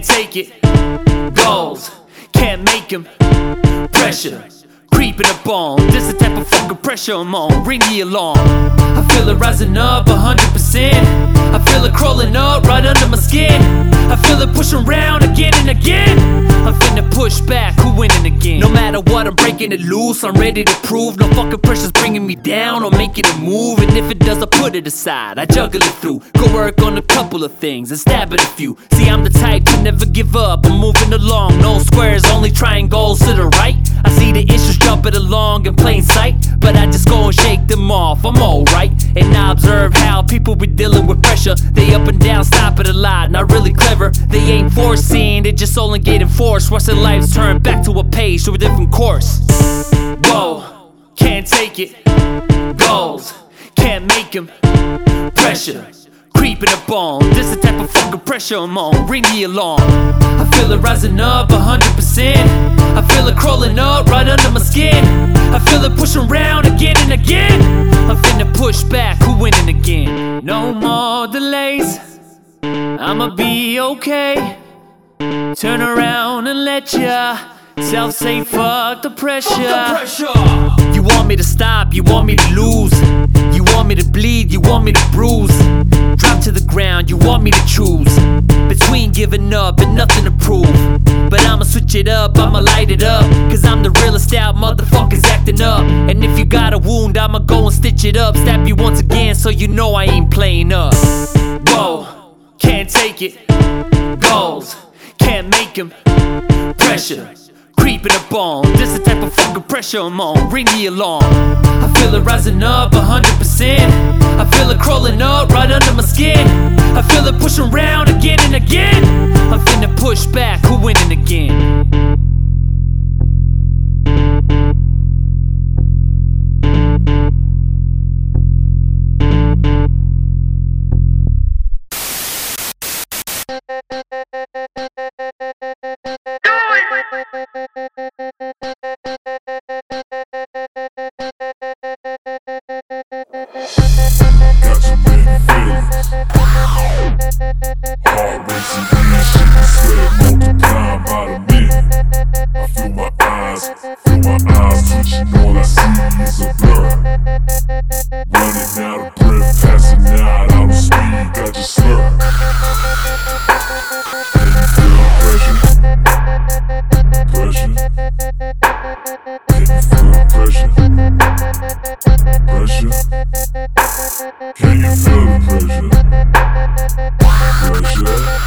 can't take it. Goals, can't make them. Pressure, creeping up on. This the type of fucking pressure I'm on. Ring the alarm. I feel it rising up 100%. I feel it crawling up right under my skin. I feel it pushing around winning again? No matter what, I'm breaking it loose. I'm ready to prove. No fucking pressure's bringing me down or making it move. And if it does, I put it aside. I juggle it through. Go work on a couple of things and stab at a few. See, I'm the type to never give up. I'm moving along, no squares, only triangles to the right. I see the issues jumping along in plain sight, but I just go and shake them off. I'm alright, and I observe how people be dealing with pressure. They ain't foreseeing, they just only get enforced. Watch their lives turn back to a page to a different course. Whoa, can't take it. Goals, can't make them. Pressure, creeping up on. This the type of fucking pressure I'm on. Ring the alarm. I feel it rising up 100%. I feel it crawling up right under my skin. I feel it pushing around again and again. I'm finna push back, who winning again? No more delays. I'ma be okay. Turn around and let ya self say fuck the pressure. You want me to stop, you want me to lose. You want me to bleed, you want me to bruise. Drop to the ground, you want me to choose. Between giving up and nothing to prove. But I'ma switch it up, I'ma light it up. Cause I'm the realest out, motherfuckers acting up. And if you got a wound, I'ma go and stitch it up. Stab you once again so you know I ain't playing up. Whoa, can't take it. Goals, can't make them. Pressure, creeping up on. This the type of fucking pressure I'm on. Ring the alarm. I feel it rising up 100%. I feel it crawling up right under my skin. I feel it pushing around again and again. I'm finna push back, who winning again? Slur.